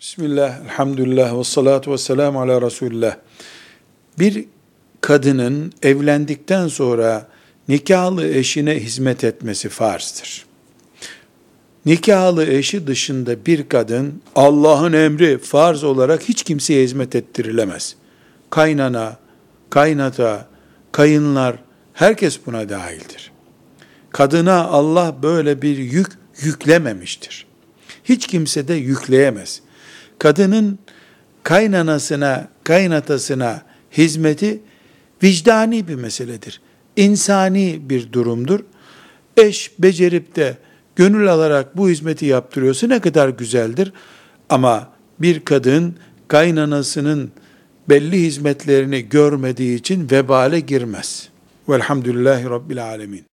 Bismillah, elhamdülillah ve salatu ve selamu ala Resulullah. Bir kadının evlendikten sonra nikahlı eşine hizmet etmesi farzdır. Nikahlı eşi dışında bir kadın Allah'ın emri farz olarak hiç kimseye hizmet ettirilemez. Kaynana, kaynata, kayınlar herkes buna dahildir. Kadına Allah böyle bir yük yüklememiştir. Hiç kimse de yükleyemez kadının kaynanasına, kaynatasına hizmeti vicdani bir meseledir. İnsani bir durumdur. Eş becerip de gönül alarak bu hizmeti yaptırıyorsa ne kadar güzeldir. Ama bir kadın kaynanasının belli hizmetlerini görmediği için vebale girmez. Velhamdülillahi Rabbil Alemin.